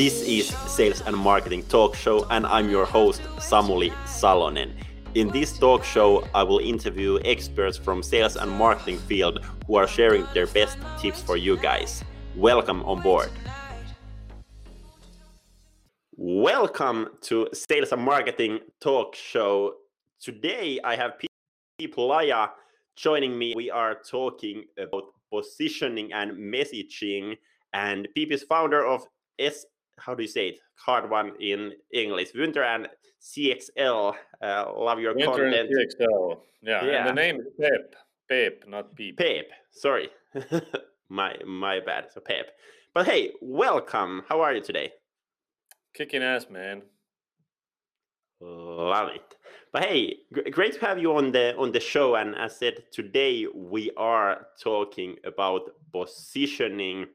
This is Sales and Marketing Talk Show, and I'm your host, Samuli Salonen. In this talk show, I will interview experts from sales and marketing field who are sharing their best tips for you guys. Welcome on board. Welcome to Sales and Marketing Talk Show. Today I have people Laja joining me. We are talking about positioning and messaging. And Pip is founder of S. How do you say it? Hard one in English. Wynter and CXL. Uh, love your Wynter content. and CXL. Yeah. Yeah. And the name is Pep. Pep, not Peep. Pep. Sorry, my my bad. So Pep. But hey, welcome. How are you today? Kicking ass, man. Love it. But hey, great to have you on the on the show. And as I said, today we are talking about positioning,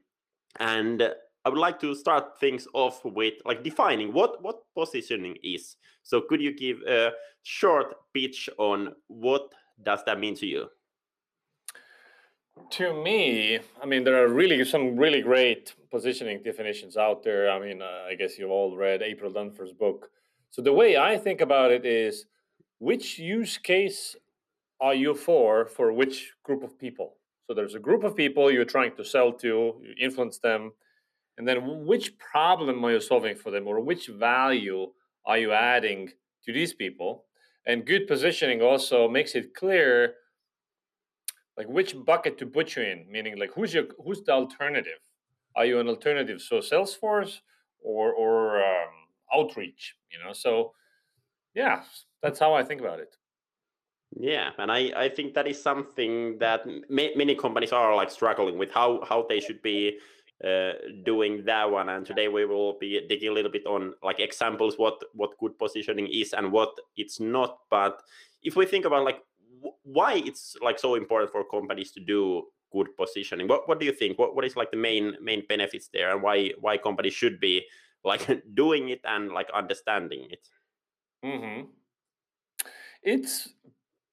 and I would like to start things off with like defining what what positioning is. So could you give a short pitch on what does that mean to you? To me, I mean, there are really some really great positioning definitions out there. I mean, uh, I guess you've all read April Dunford's book. So the way I think about it is which use case are you for for which group of people? So there's a group of people you're trying to sell to, you influence them, and then which problem are you solving for them or which value are you adding to these people? And good positioning also makes it clear like which bucket to put you in meaning like who's your who's the alternative? Are you an alternative so salesforce or or um, outreach you know? So yeah that's how i think about it. Yeah, and I, I think that is something that ma- many companies are like struggling with how how they should be uh, doing that one. And today we will be digging a little bit on like examples what what good positioning is and what it's not. But if we think about like w- why it's like so important for companies to do good positioning, what what do you think? What what is like the main main benefits there, and why why companies should be like doing it and like understanding it? hmm it's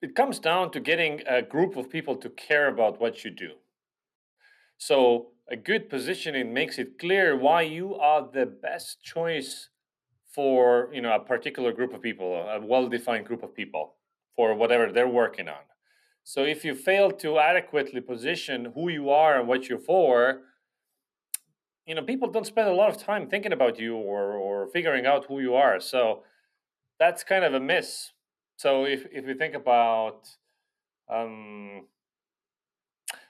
it comes down to getting a group of people to care about what you do so a good positioning makes it clear why you are the best choice for you know a particular group of people a well-defined group of people for whatever they're working on. So if you fail to adequately position who you are and what you're for you know people don't spend a lot of time thinking about you or or figuring out who you are. So that's kind of a miss. So if if we think about um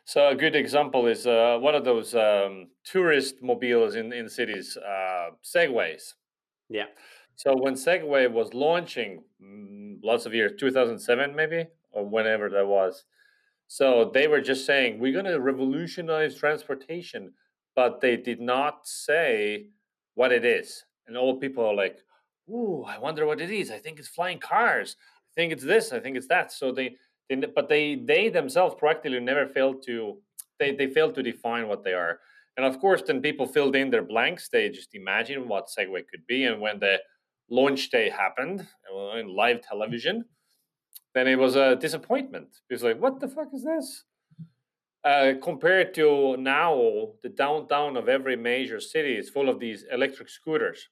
so a good example is uh, one of those um, tourist mobiles in in cities uh, segways. Yeah, so when segway was launching mm, lots of years 2007 maybe or whenever that was so they were just saying we're going to revolutionize transportation but they did not say what it is. And all people are like ooh i wonder what it is. I think it's flying cars. I think it's this. I think it's that. So they, but they they themselves practically never failed to they, they failed to define what they are. And of course then people filled in their blanks. They just imagined what segway could be. And when the launch day happened uh, in live television then it was a disappointment. It's like what the fuck is this? Uh, compared to now the downtown of every major city is full of these electric scooters.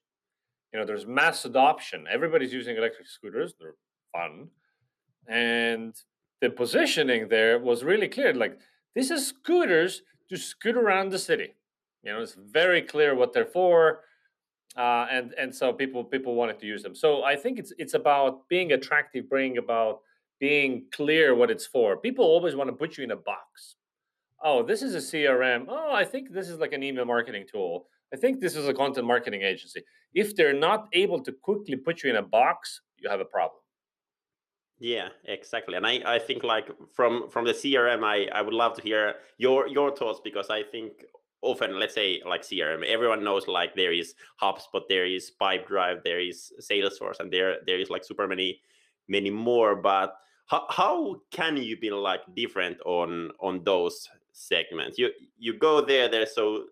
You know there's mass adoption. Everybody's using electric scooters. They're fun. And the positioning there was really clear like this is scooters to scoot around the city. You know it's very clear what they're for uh, and and so people people wanted to use them. So i think it's it's about being attractive bringing about being clear what it's for. People always want to put you in a box. Oh this is a crm oh i think this is like an email marketing tool. I think this is a content marketing agency. If they're not able to quickly put you in a box you have a problem Yeah, exactly. And I, I think like from from the CRM, I, I would love to hear your your thoughts because I think often, let's say like CRM, everyone knows like there is HubSpot, there is Pipedrive, there is Salesforce, and there there is like super many many more. But how, how can you be like different on on those segments? You you go there, there's so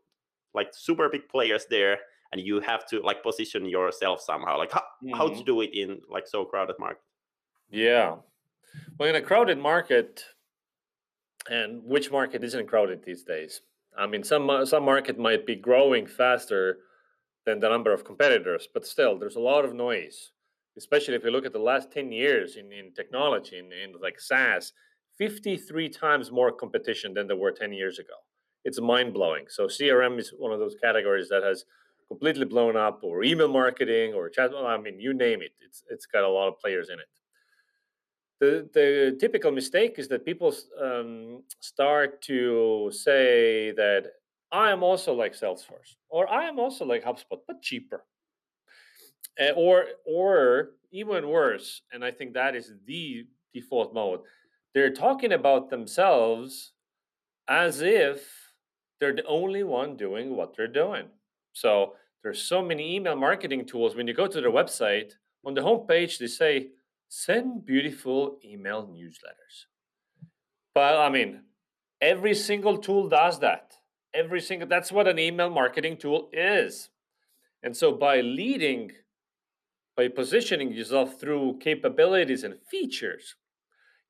like super big players there, and you have to like position yourself somehow. Like how, how to do it in like so crowded market. Yeah. Well, in a crowded market, and which market isn't crowded these days? I mean, some uh, some market might be growing faster, than the number of competitors. But still, there's a lot of noise, especially if you look at the last 10 years in, in technology, in, in like SaaS, 53 times more competition than there were 10 years ago. It's mind blowing. So CRM is one of those categories that has completely blown up, or email marketing, or chat. I mean, you name it. It's it's got a lot of players in it. The the typical mistake is that people um, start to say that I am also like Salesforce, or I am also like HubSpot, but cheaper. Uh, or or even worse, and I think that is the default mode. They're talking about themselves as if they're the only one doing what they're doing. So there's so many email marketing tools. When you go to their website, on the homepage, they say, send beautiful email newsletters. But I mean, every single tool does that. Every single, that's what an email marketing tool is. And so by leading, by positioning yourself through capabilities and features,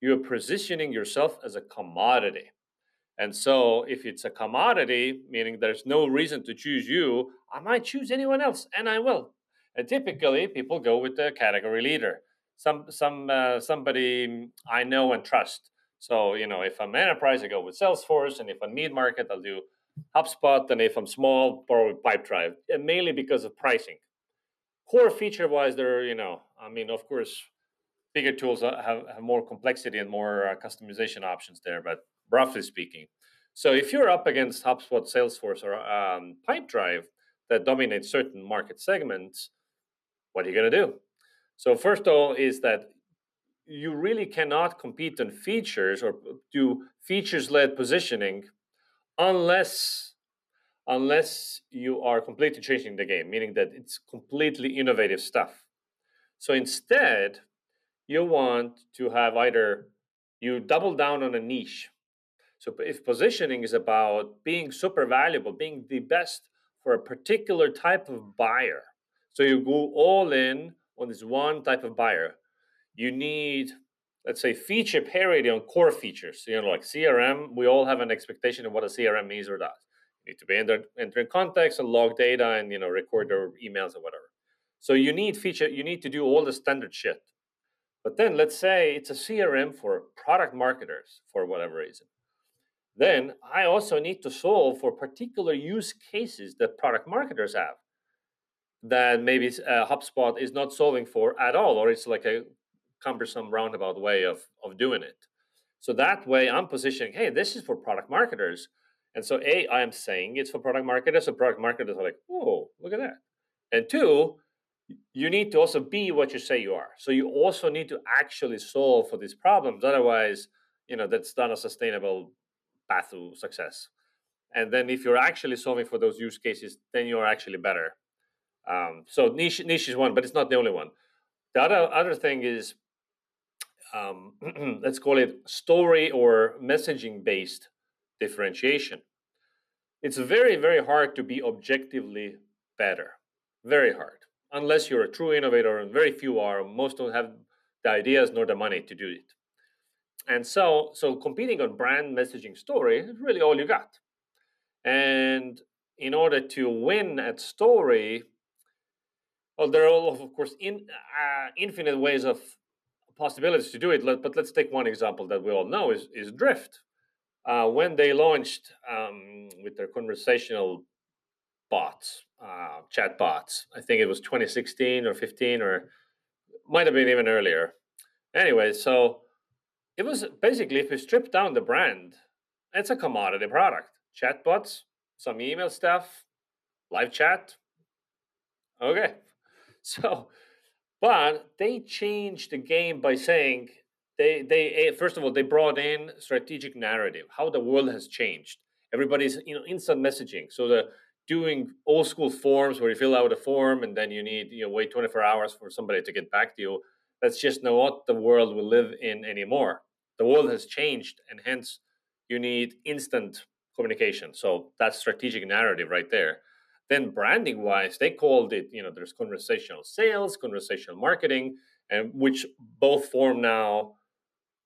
you're positioning yourself as a commodity. And so, if it's a commodity, meaning there's no reason to choose you, I might choose anyone else, and I will. And typically, people go with the category leader, some some uh, somebody I know and trust. So, you know, if I'm enterprise, I go with Salesforce, and if I'm mid market, I'll do HubSpot, and if I'm small, probably Pipedrive, and mainly because of pricing. Core feature wise, there, you know, I mean, of course, bigger tools have, have more complexity and more uh, customization options there, but roughly speaking. So if you're up against HubSpot, Salesforce, or um, Pipedrive that dominate certain market segments, what are you going to do? So first of all, is that you really cannot compete on features or do features-led positioning unless unless you are completely changing the game, meaning that it's completely innovative stuff. So instead, you want to have either you double down on a niche so if positioning is about being super valuable, being the best for a particular type of buyer, so you go all in on this one type of buyer, you need, let's say, feature parity on core features. You know, like CRM, we all have an expectation of what a CRM is or does. You need to be enter, entering context and log data and you know record their emails or whatever. So you need feature, you need to do all the standard shit. But then let's say it's a CRM for product marketers for whatever reason then I also need to solve for particular use cases that product marketers have that maybe uh, HubSpot is not solving for at all, or it's like a cumbersome roundabout way of, of doing it. So that way I'm positioning, hey, this is for product marketers. And so A, I am saying it's for product marketers, so product marketers are like, oh, look at that. And two, you need to also be what you say you are. So you also need to actually solve for these problems. Otherwise, you know, that's not a sustainable path to success. And then if you're actually solving for those use cases, then you're actually better. Um, so niche niche is one, but it's not the only one. The other other thing is um, let's call it story or messaging based differentiation. It's very very hard to be objectively better. Very hard, unless you're a true innovator, and very few are. Most don't have the ideas nor the money to do it and so so competing on brand messaging story is really all you got and in order to win at story well there are all of course in uh, infinite ways of possibilities to do it but let's take one example that we all know is is drift uh, when they launched um, with their conversational bots uh, chat bots i think it was 2016 or 15 or might have been even earlier anyway so it was basically if you strip down the brand, it's a commodity product. Chatbots, some email stuff, live chat. Okay. So, but they changed the game by saying they they eh, first of all they brought in strategic narrative, how the world has changed. Everybody's you know instant messaging. So the doing old school forms where you fill out a form and then you need you know wait 24 hours for somebody to get back to you. That's just not what the world we live in anymore the world has changed and hence you need instant communication so that's strategic narrative right there then branding wise they called it you know there's conversational sales conversational marketing and which both form now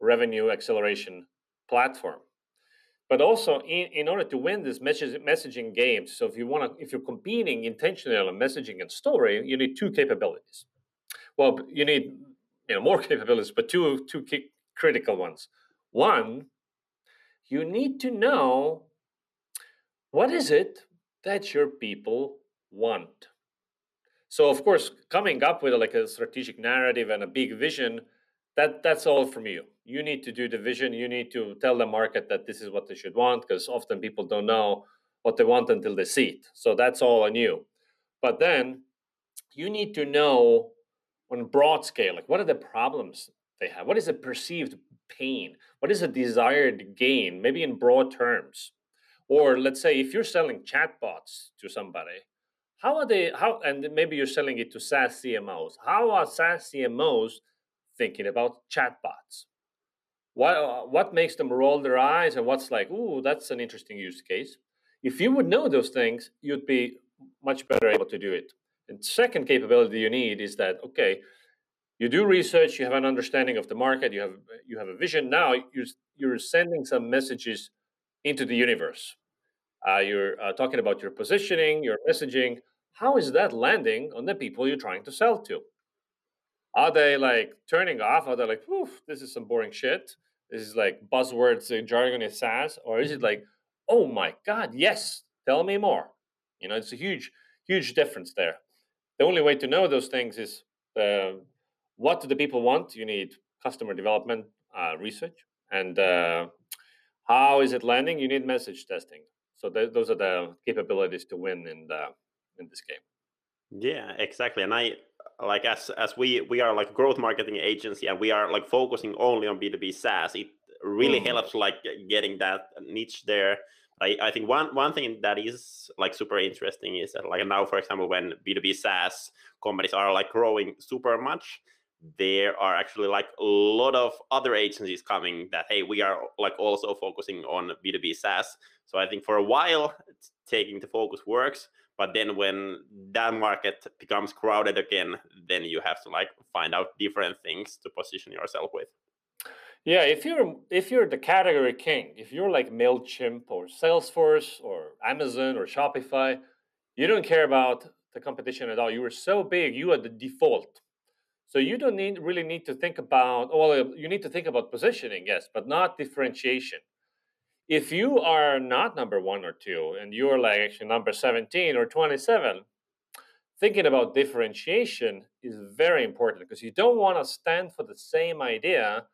revenue acceleration platform. But also in, in order to win this message, messaging game so if you want to if you're competing intentionally on messaging and story you need two capabilities. Well you need you know more capabilities but two two key critical ones. One you need to know what is it that your people want. So of course coming up with like a strategic narrative and a big vision that that's all from you. You need to do the vision. You need to tell the market that this is what they should want because often people don't know what they want until they see it. So that's all on you. But then you need to know on broad scale like what are the problems they have? What is the perceived pain? What is the desired gain? Maybe in broad terms or let's say if you're selling chatbots to somebody how are they how and maybe you're selling it to SaaS CMOs how are SaaS CMOs thinking about chatbots? What uh, what makes them roll their eyes and what's like ooh that's an interesting use case. If you would know those things you'd be much better able to do it. And second capability you need is that okay you do research you have an understanding of the market you have you have a vision. Now you're you're sending some messages into the universe uh, you're uh, talking about your positioning your messaging how is that landing on the people you're trying to sell to are they like turning off are they like Oof, this is some boring shit this is like buzzwords jargon and SaaS, or is it like, oh my god, yes, tell me more? You know, it's a huge, huge difference there. The only way to know those things is uh, what do the people want? You need customer development uh, research, and uh, how is it landing? You need message testing. So th- those are the capabilities to win in the in this game. Yeah, exactly. And I like as as we we are like growth marketing agency and we are like focusing only on b2b saas it really mm. helps like getting that niche there I, I think one one thing that is like super interesting is that like now for example when b2b saas companies are like growing super much there are actually like a lot of other agencies coming that hey we are like also focusing on b2b saas. So i think for a while taking the focus works but then when that market becomes crowded again then you have to like find out different things to position yourself with. Yeah if you're if you're the category king if you're like mailchimp or salesforce or amazon or shopify you don't care about the competition at all. You are so big you are the default so you don't need really need to think about well uh, you need to think about positioning yes but not differentiation. If you are not number one or two and you're like actually number 17 or 27 thinking about differentiation is very important because you don't want to stand for the same idea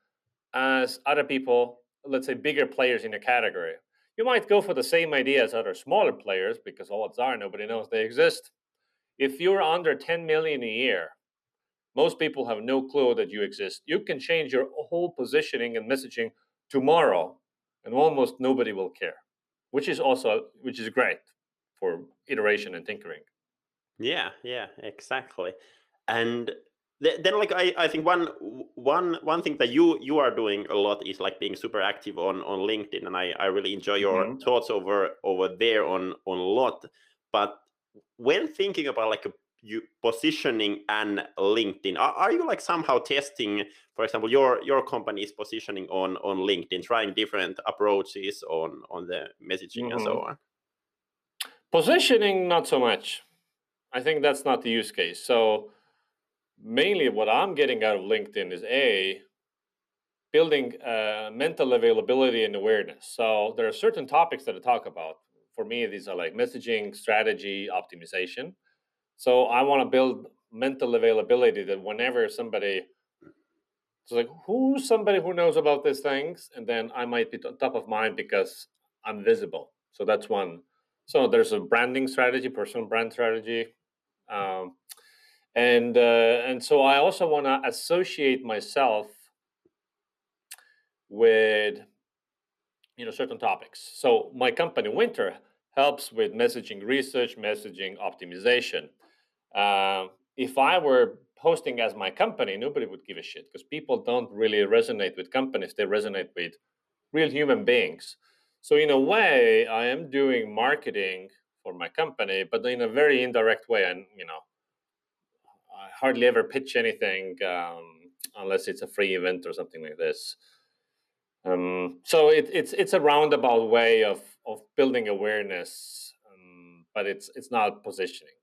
as other people let's say bigger players in a category. You might go for the same idea as other smaller players because all odds are nobody knows they exist. If you're under 10 million a year most people have no clue that you exist you can change your whole positioning and messaging tomorrow and almost nobody will care, which is also which is great for iteration and tinkering. Yeah, yeah, exactly. And then like I, I think one one one thing that you you are doing a lot is like being super active on on linkedin and i i really enjoy your mm-hmm. thoughts over over there on on a lot but when thinking about like a you positioning and LinkedIn. Are, are, you like somehow testing, for example, your your company's positioning on on LinkedIn, trying different approaches on on the messaging mm-hmm. and so mm-hmm. on? Positioning, not so much. I think that's not the use case. So mainly, what I'm getting out of LinkedIn is a building uh, mental availability and awareness. So there are certain topics that I talk about. For me, these are like messaging, strategy, optimization so I want to build mental availability that whenever somebody it's like who's somebody who knows about these things, and then I might be top of mind because I'm visible. So that's one. So there's a branding strategy, personal brand strategy, um, and uh, and so I also want to associate myself with you know certain topics. So my company Wynter helps with messaging research, messaging optimization. Uh, if I were hosting as my company, nobody would give a shit because people don't really resonate with companies; they resonate with real human beings. So in a way, I am doing marketing for my company, but in a very indirect way. And you know, I hardly ever pitch anything um, unless it's a free event or something like this. Um, so it, it's it's a roundabout way of of building awareness, um, but it's it's not positioning.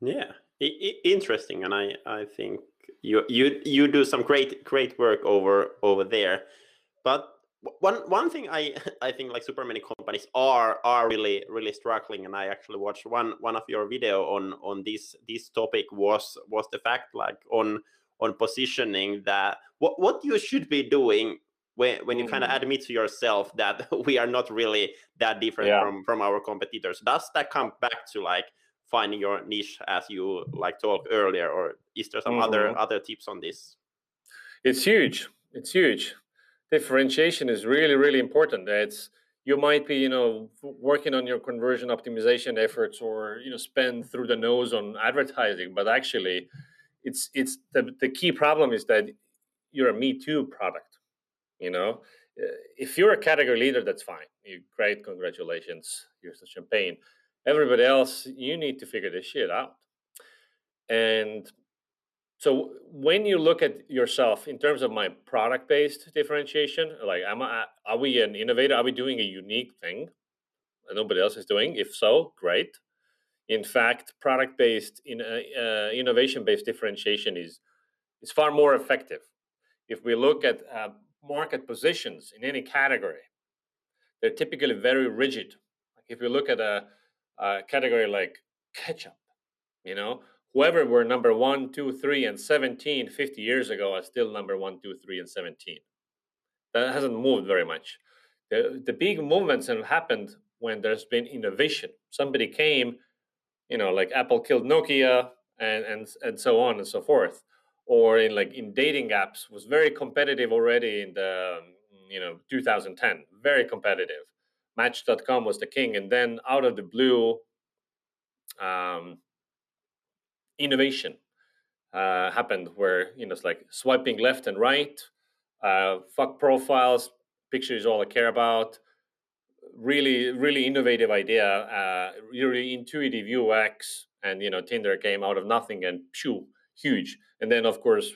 Yeah, I, interesting, and I I think you you you do some great great work over over there, but one one thing I I think like super many companies are are really really struggling, and I actually watched one one of your video on on this this topic was was the fact like on on positioning that what what you should be doing when when you mm. kind of admit to yourself that we are not really that different yeah. from from our competitors. Does that come back to like finding your niche as you like talked earlier, or is there some mm-hmm. other other tips on this? It's huge. It's huge differentiation is really really important it's you might be you know working on your conversion optimization efforts or you know spend through the nose on advertising but actually it's it's the, the key problem is that you're a me too product you know uh, if you're a category leader that's fine you great congratulations here's the champagne everybody else you need to figure this shit out and so when you look at yourself in terms of my product-based differentiation, like am I, are we an innovator? Are we doing a unique thing that nobody else is doing? If so, great. In fact, product-based, in, uh, uh, innovation-based differentiation is is far more effective. If we look at uh, market positions in any category, they're typically very rigid. Like if you look at a, a category like ketchup, you know, whoever were number one, two, three, and 17 50 years ago are still number one, two, three, and 17. That hasn't moved very much. The, the big movements have happened when there's been innovation. Somebody came, you know, like Apple killed Nokia and, and, and so on and so forth. Or in like in dating apps was very competitive already in the, you know, 2010, very competitive. Match.com was the king. And then out of the blue, um, innovation uh, happened where you know it's like swiping left and right uh, fuck profiles pictures all i care about really really innovative idea uh, really intuitive ux and you know tinder came out of nothing and phew, huge and then of course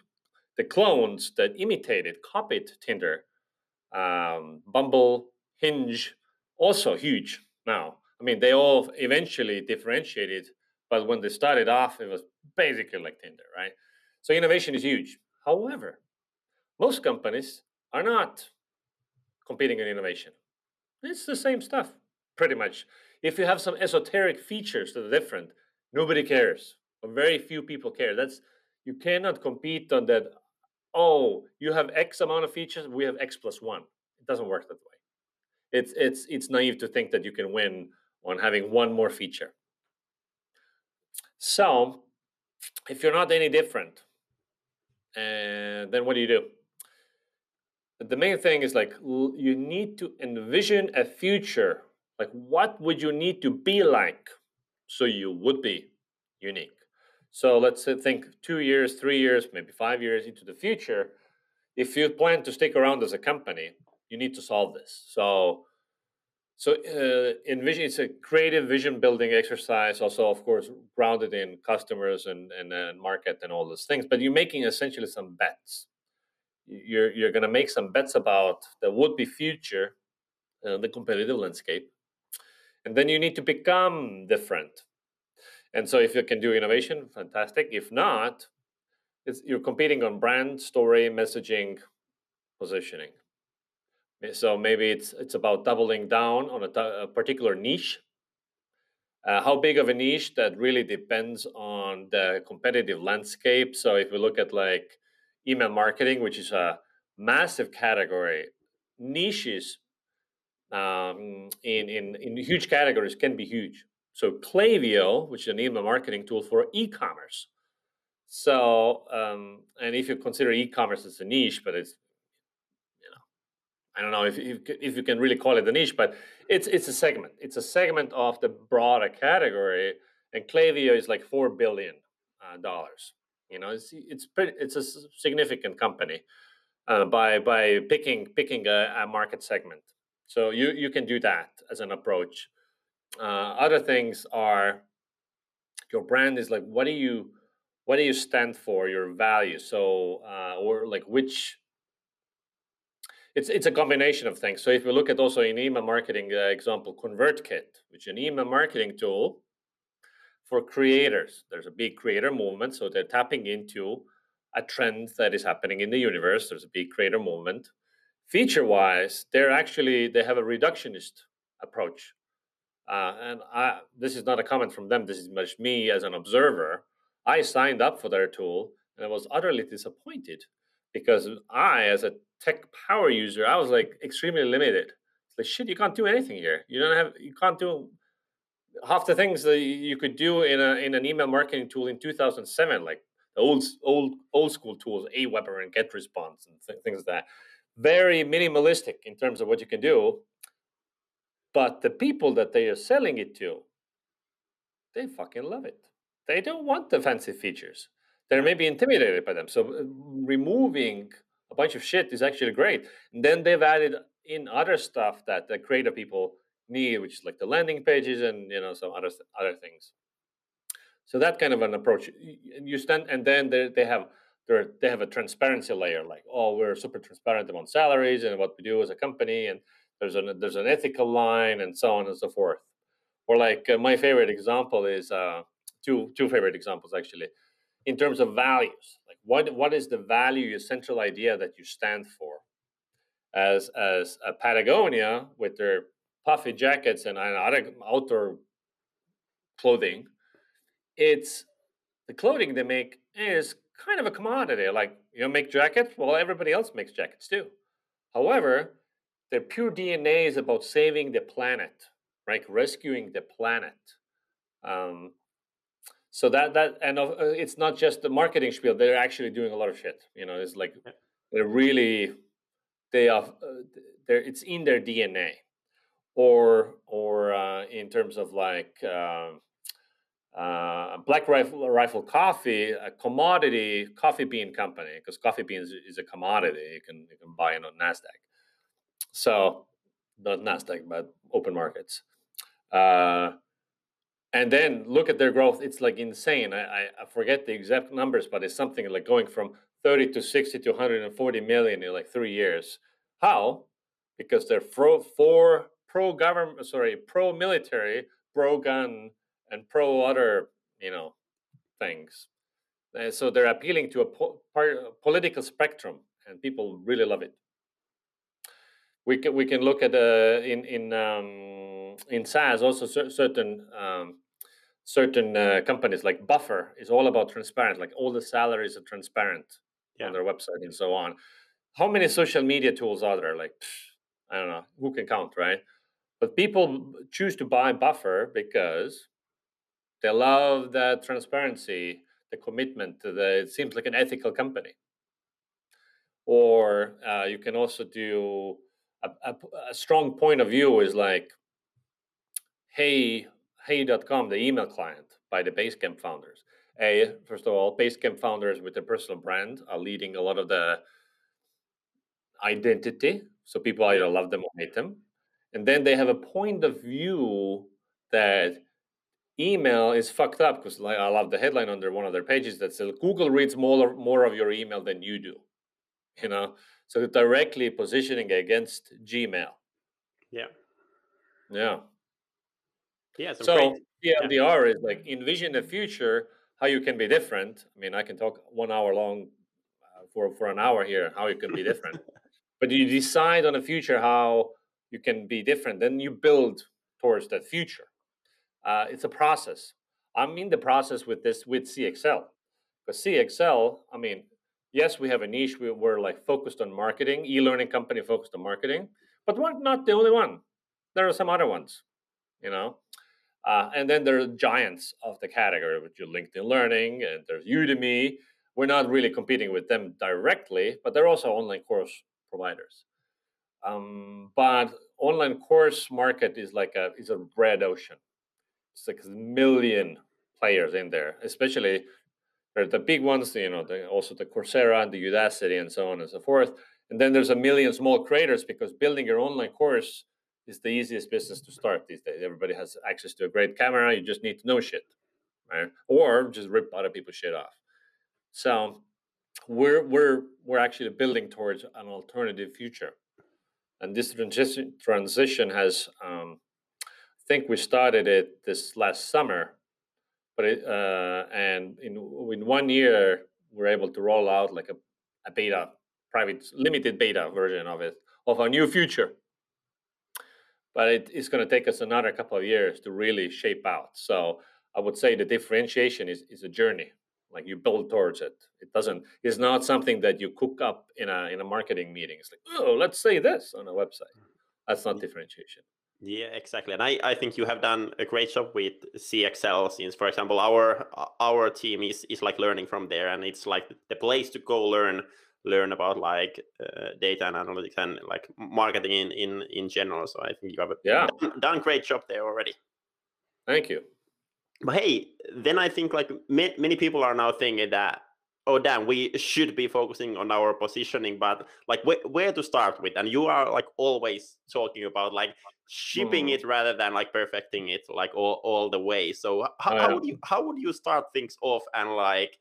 the clones that imitated copied tinder um, bumble hinge also huge now i mean they all eventually differentiated but when they started off, it was basically like Tinder, right? So innovation is huge. However, most companies are not competing in innovation. It's the same stuff, pretty much. If you have some esoteric features that are different, nobody cares. Or very few people care. That's you cannot compete on that. Oh, you have X amount of features, we have X plus one. It doesn't work that way. It's it's it's naive to think that you can win on having one more feature. So, if you're not any different, and then what do you do? The main thing is like you need to envision a future. Like, what would you need to be like so you would be unique? So let's think two years, three years, maybe five years into the future. If you plan to stick around as a company, you need to solve this. So so uh, envision it's a creative vision building exercise, also of course grounded in customers and, and, and market and all those things. But you're making essentially some bets. You're you're going to make some bets about the would be future, uh, the competitive landscape, and then you need to become different. And so if you can do innovation, fantastic. If not, it's, you're competing on brand, story, messaging, positioning. So maybe it's it's about doubling down on a, particular niche. Uh, how big of a niche that really depends on the competitive landscape. So if we look at like email marketing, which is a massive category, niches um, in, in in huge categories can be huge. So Klaviyo, which is an email marketing tool for e-commerce. So um, and if you consider e-commerce as a niche, but it's I don't know if, if, if you can really call it a niche, but it's it's a segment. It's a segment of the broader category, and Klaviyo is like four billion uh, dollars. You know, it's it's pretty it's a significant company uh, by by picking picking a, a, market segment. So you you can do that as an approach. Uh, other things are your brand is like what do you what do you stand for your value so uh, or like which it's it's a combination of things. So if we look at also in email marketing uh, example, ConvertKit, which is an email marketing tool for creators. There's a big creator movement, so they're tapping into a trend that is happening in the universe. There's a big creator movement. Feature wise, they're actually they have a reductionist approach, uh, and I, this is not a comment from them. This is much me as an observer. I signed up for their tool and I was utterly disappointed because I, as a tech power user, I was like extremely limited. Like shit, you can't do anything here. You don't have, you can't do half the things that you could do in a in an email marketing tool in 2007, like the old old old school tools, Aweber and GetResponse and th- things like that. Very minimalistic in terms of what you can do. But the people that they are selling it to, they fucking love it. They don't want the fancy features. They're maybe intimidated by them. So uh, removing a bunch of shit is actually great. And then they've added in other stuff that the creative people need, which is like the landing pages and you know some other other things. So that kind of an approach. You stand, and then they, they have they have a transparency layer, like oh, we're super transparent about salaries and what we do as a company, and there's an there's an ethical line and so on and so forth. Or like uh, my favorite example is uh, two two favorite examples actually, in terms of values. Like what what is the value, your central idea that you stand for? As as a Patagonia with their puffy jackets and other outdoor clothing, it's the clothing they make is kind of a commodity. Like you know, make jackets, well, everybody else makes jackets too. However, their pure DNA is about saving the planet, right? Rescuing the planet. Um, so that that and uh, it's not just the marketing spiel; they're actually doing a lot of shit. You know, it's like they're really they are. Uh, they're, it's in their DNA or or uh, in terms of like uh, uh, Black Rifle Rifle Coffee, a commodity coffee bean company, because coffee beans is a commodity you can you can buy it on Nasdaq. So not Nasdaq, but open markets. And then look at their growth; it's like insane. I, I forget the exact numbers, but it's something like going from 30 to 60 to 140 million in like three years. How? Because they're pro, for pro government, sorry, pro military, pro gun, and pro other, you know, things. And so they're appealing to a po- political spectrum, and people really love it. We can we can look at uh, in in um, in SaaS also cer- certain um, certain uh, companies like Buffer is all about transparent. Like all the salaries are transparent yeah. on their website and so on. How many social media tools are there? Like I don't know who can count, right? But people choose to buy Buffer because they love the transparency, the commitment. The, it seems like an ethical company. Or uh, you can also do a, a, a, strong point of view is like, hey, hey.com, the email client by the Basecamp founders. A, first of all, Basecamp founders with their personal brand are leading a lot of the identity. So people either love them or hate them and then they have a point of view that email is fucked up because like I love the headline under one of their pages that says Google reads more more of your email than you do. You know, so they're directly positioning against Gmail. Yeah. Yeah. Yeah. So TLDR yeah. is like envision the future, how you can be different. I mean, I can talk one hour long uh, for for an hour here how you can be different, but you decide on the future how you can be different then you build towards that future uh, it's a process i'm in the process with this with cxl but cxl i mean yes we have a niche we, we're like focused on marketing e-learning company focused on marketing but we're not the only one there are some other ones you know uh, and then there are giants of the category which are linkedin learning and there's udemy we're not really competing with them directly but they're also online course providers um, but online course market is like a is a red ocean. It's like a million players in there, especially the big ones. You know, the, also the Coursera and the Udacity and so on and so forth. And then there's a million small creators because building your online course is the easiest business to start these days. Everybody has access to a great camera. You just need to know shit, right? Or just rip other people's shit off. So we're we're we're actually building towards an alternative future and this transition transition has um, I think we started it this last summer, but it, uh, and in in one year we're able to roll out like a, a beta, private limited beta version of it of our new future. But it, it's going to take us another couple of years to really shape out. So I would say the differentiation is is a journey. Like you build towards it. It doesn't. It's not something that you cook up in a in a marketing meeting. It's like, oh, let's say this on a website. Mm. That's not differentiation. Yeah, exactly. And I, I think you have done a great job with CXL since, for example, our our team is is like learning from there, and it's like the place to go learn learn about like uh, data and analytics and like marketing in in in general. So I think you have yeah. done, done great job there already. Thank you. But hey, then I think like ma- many people are now thinking that oh damn we should be focusing on our positioning but like wh- where to start with and you are like always talking about like shipping mm. it rather than like perfecting it like all, all the way so how, oh, yeah. how would you how would you start things off and like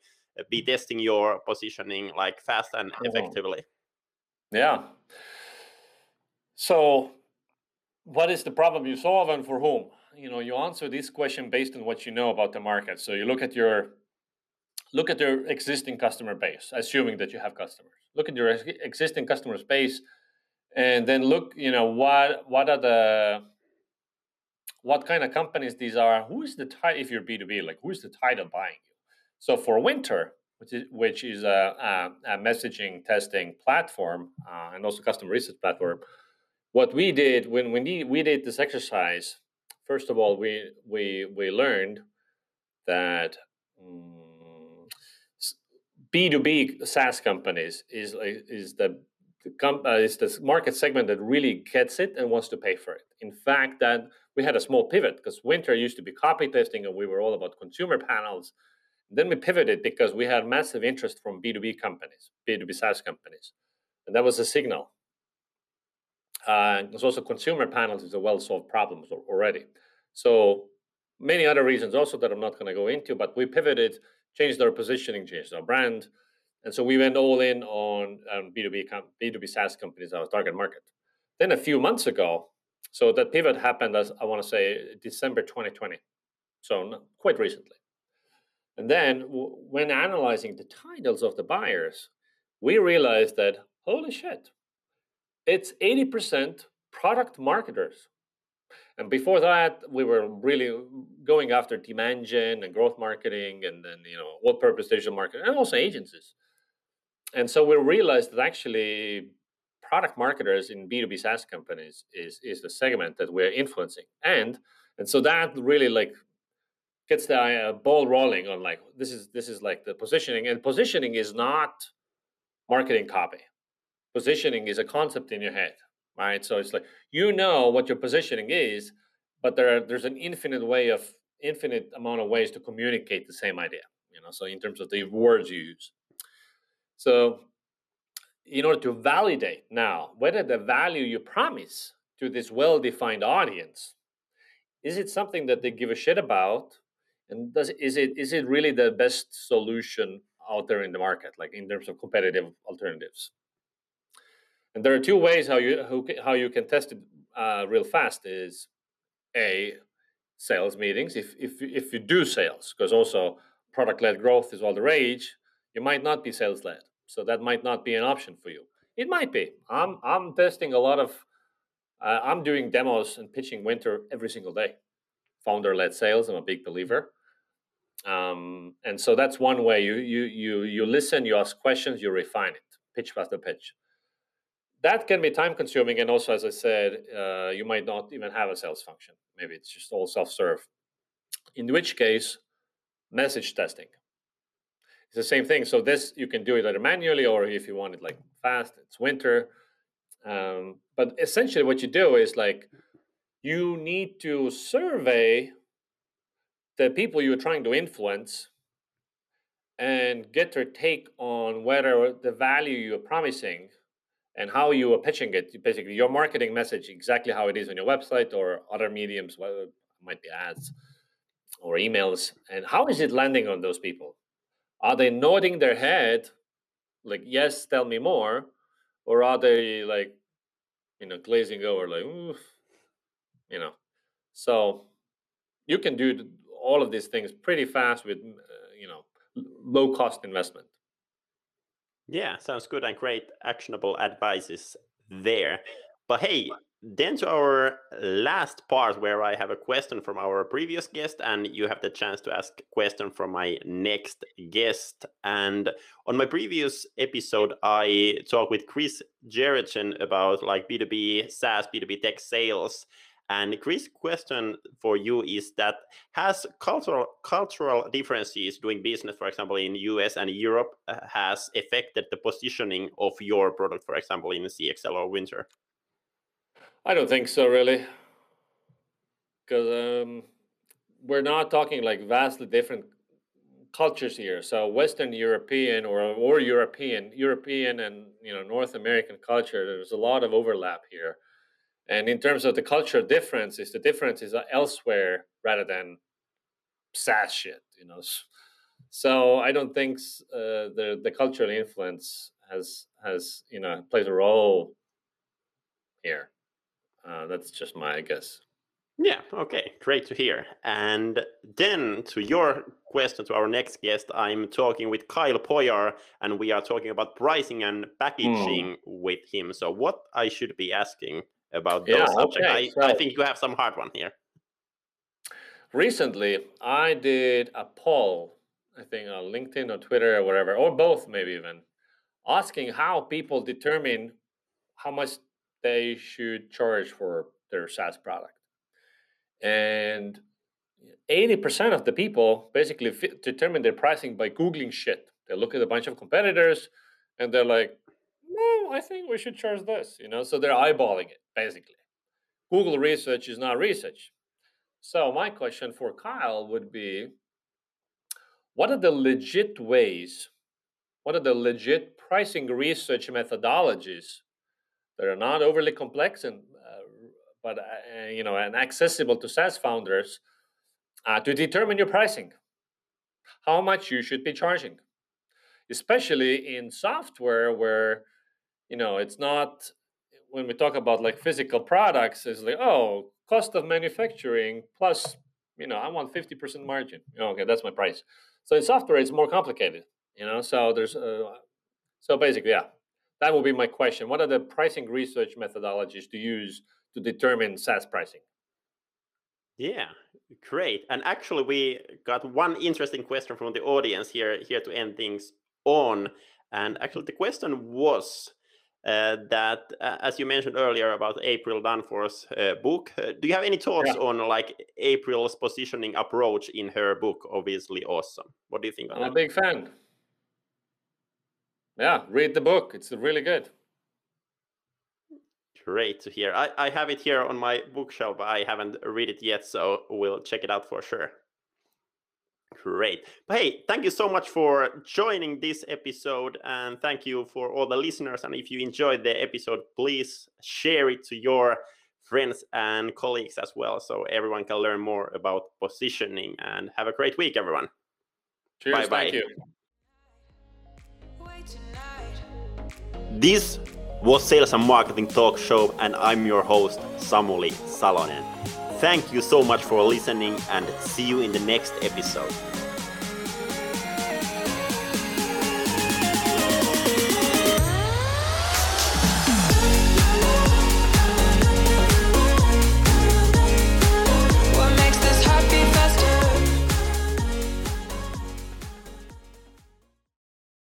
be testing your positioning like fast and effectively. Yeah. So what is the problem you solve and for whom? You know you answer this question based on what you know about the market. So you look at your look at your existing customer base assuming that you have customers. Look at your existing customer base and then look you know what what are the what kind of companies these are? Who is the type if you're b2b like who's the title buying so for wynter which is which is a, a, a messaging testing platform uh, and also customer research platform what we did when we, we did this exercise first of all we we we learned that um, b2b saas companies is is the uh, is the market segment that really gets it and wants to pay for it. In fact, that we had a small pivot because wynter used to be copy testing and we were all about consumer panels. Then we pivoted because we had massive interest from B2B companies, B2B SaaS companies. And that was a signal. Uh, there's also consumer panels is a well-solved problem already. So many other reasons also that I'm not going to go into, but we pivoted, changed our positioning, changed our brand, and so we went all in on um, B2B, B2B SaaS companies, our target market. Then a few months ago, so that pivot happened, as I want to say, December 2020. So quite recently. And then w- when analyzing the titles of the buyers, we realized that, holy shit, it's 80% product marketers. And before that, we were really going after demand gen and growth marketing and then, you know, what purpose digital marketing and also agencies and so we realized that actually product marketers in B2B SaaS companies is is the segment that we're influencing. And and so that really like gets the uh, ball rolling on like this is this is like the positioning and positioning is not marketing copy. Positioning is a concept in your head, right? So it's like you know what your positioning is, but there are, there's an infinite way of infinite amount of ways to communicate the same idea, you know. So in terms of the words you use. So, in order to validate now whether the value you promise to this well defined audience is it something that they give a shit about and does is it is it really the best solution out there in the market like in terms of competitive alternatives and there are two ways how you how you can test it uh, real fast is a sales meetings if if if you do sales because also product led growth is all the rage you might not be sales led so that might not be an option for you. It might be. I'm I'm testing a lot of. Uh, I'm doing demos and pitching wynter every single day. Founder led sales. I'm a big believer. Um, and so that's one way you you you you listen, you ask questions, you refine it, pitch the pitch. That can be time consuming, and also, as I said, uh, you might not even have a sales function. Maybe it's just all self serve. In which case, message testing it's the same thing. So this you can do it either manually or if you want it like fast. It's wynter, um, but essentially what you do is like you need to survey the people you're trying to influence and get their take on whether the value you're promising and how you are pitching it. Basically your marketing message exactly how it is on your website or other mediums whether it might be ads or emails. And how is it landing on those people? Are they nodding their head like yes tell me more or are they like you know, glazing over, like, Oof, you know. So you can do all of these things pretty fast with, uh, you know, low cost investment. Yeah, sounds good and great actionable advices there. But hey, then to our last part where I have a question from our previous guest and you have the chance to ask question from my next guest. And on my previous episode, I talked with Chris Jerichen about like B2B SaaS, B2B tech sales. And Chris' question for you is that has cultural cultural differences doing business, for example, in US and Europe, uh, has affected the positioning of your product, for example, in CXL or Wynter? I don't think so, really, because um, we're not talking like vastly different cultures here. So Western European or or European, European and you know North American culture, there's a lot of overlap here. And in terms of the cultural differences, the difference is elsewhere rather than SaaS shit, you know. So I don't think uh, the the cultural influence has has you know plays a role here. Uh, that's just my guess. Yeah, okay, great to hear. And then to your question to our next guest, I'm talking with Kyle Poyar, and we are talking about pricing and packaging mm. with him. So, what I should be asking about those yeah, subjects? Okay. I, so, I think you have some hard one here. Recently, I did a poll, I think on LinkedIn or Twitter or whatever, or both, maybe even, asking how people determine how much they should charge for their SaaS product. And 80% of the people basically determine their pricing by Googling shit. They look at a bunch of competitors and they're like, no, I think we should charge this, you know? So they're eyeballing it, basically. Google research is not research. So my question for Kyle would be, what are the legit ways, what are the legit pricing research methodologies that are not overly complex and uh, but uh, you know and accessible to SaaS founders uh, to determine your pricing, how much you should be charging, especially in software where you know it's not when we talk about like physical products it's like oh cost of manufacturing plus you know i want 50% margin okay that's my price so in software it's more complicated you know so there's uh, so basically yeah that will be my question. What are the pricing research methodologies to use to determine SaaS pricing? Yeah, great. And actually, we got one interesting question from the audience here here to end things on. And actually, the question was that, uh, as you mentioned earlier about April Dunford's uh, book, uh, do you have any thoughts yeah. on like April's positioning approach in her book? Obviously, awesome. What do you think? I'm that? a big fan. Yeah, read the book. It's really good. Great to hear. I, I have it here on my bookshelf. I haven't read it yet, so we'll check it out for sure. Great. But hey, thank you so much for joining this episode. And thank you for all the listeners. And if you enjoyed the episode, please share it to your friends and colleagues as well so everyone can learn more about positioning. And have a great week, everyone. Cheers. Bye bye. Thank you. This was Sales and Marketing Talk Show, and I'm your host, Samuli Salonen. Thank you so much for listening, and see you in the next episode.